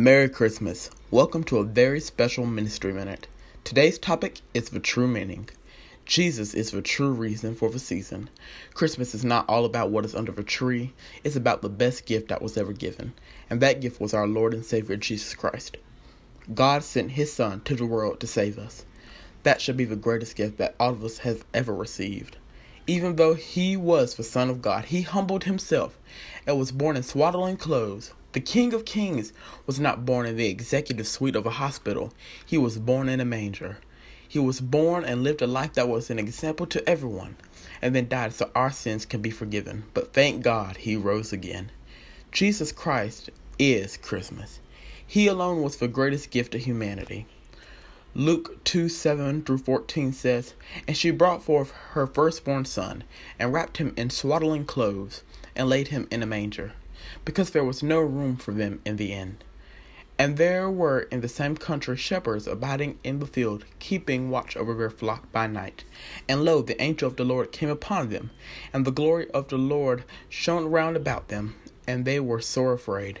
Merry Christmas. Welcome to a very special Ministry Minute. Today's topic is the true meaning. Jesus is the true reason for the season. Christmas is not all about what is under the tree, it's about the best gift that was ever given, and that gift was our Lord and Savior Jesus Christ. God sent His Son to the world to save us. That should be the greatest gift that all of us have ever received. Even though He was the Son of God, He humbled Himself and was born in swaddling clothes the King of Kings was not born in the executive suite of a hospital. He was born in a manger. He was born and lived a life that was an example to everyone, and then died so our sins can be forgiven. But thank God he rose again. Jesus Christ is Christmas. He alone was the greatest gift to humanity. Luke 2 7 through 14 says, And she brought forth her firstborn son, and wrapped him in swaddling clothes, and laid him in a manger because there was no room for them in the inn. And there were in the same country shepherds abiding in the field, keeping watch over their flock by night. And lo, the angel of the Lord came upon them, and the glory of the Lord shone round about them, and they were sore afraid.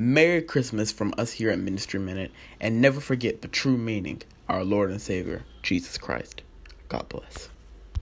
Merry Christmas from us here at Ministry Minute, and never forget the true meaning, our Lord and Savior, Jesus Christ. God bless.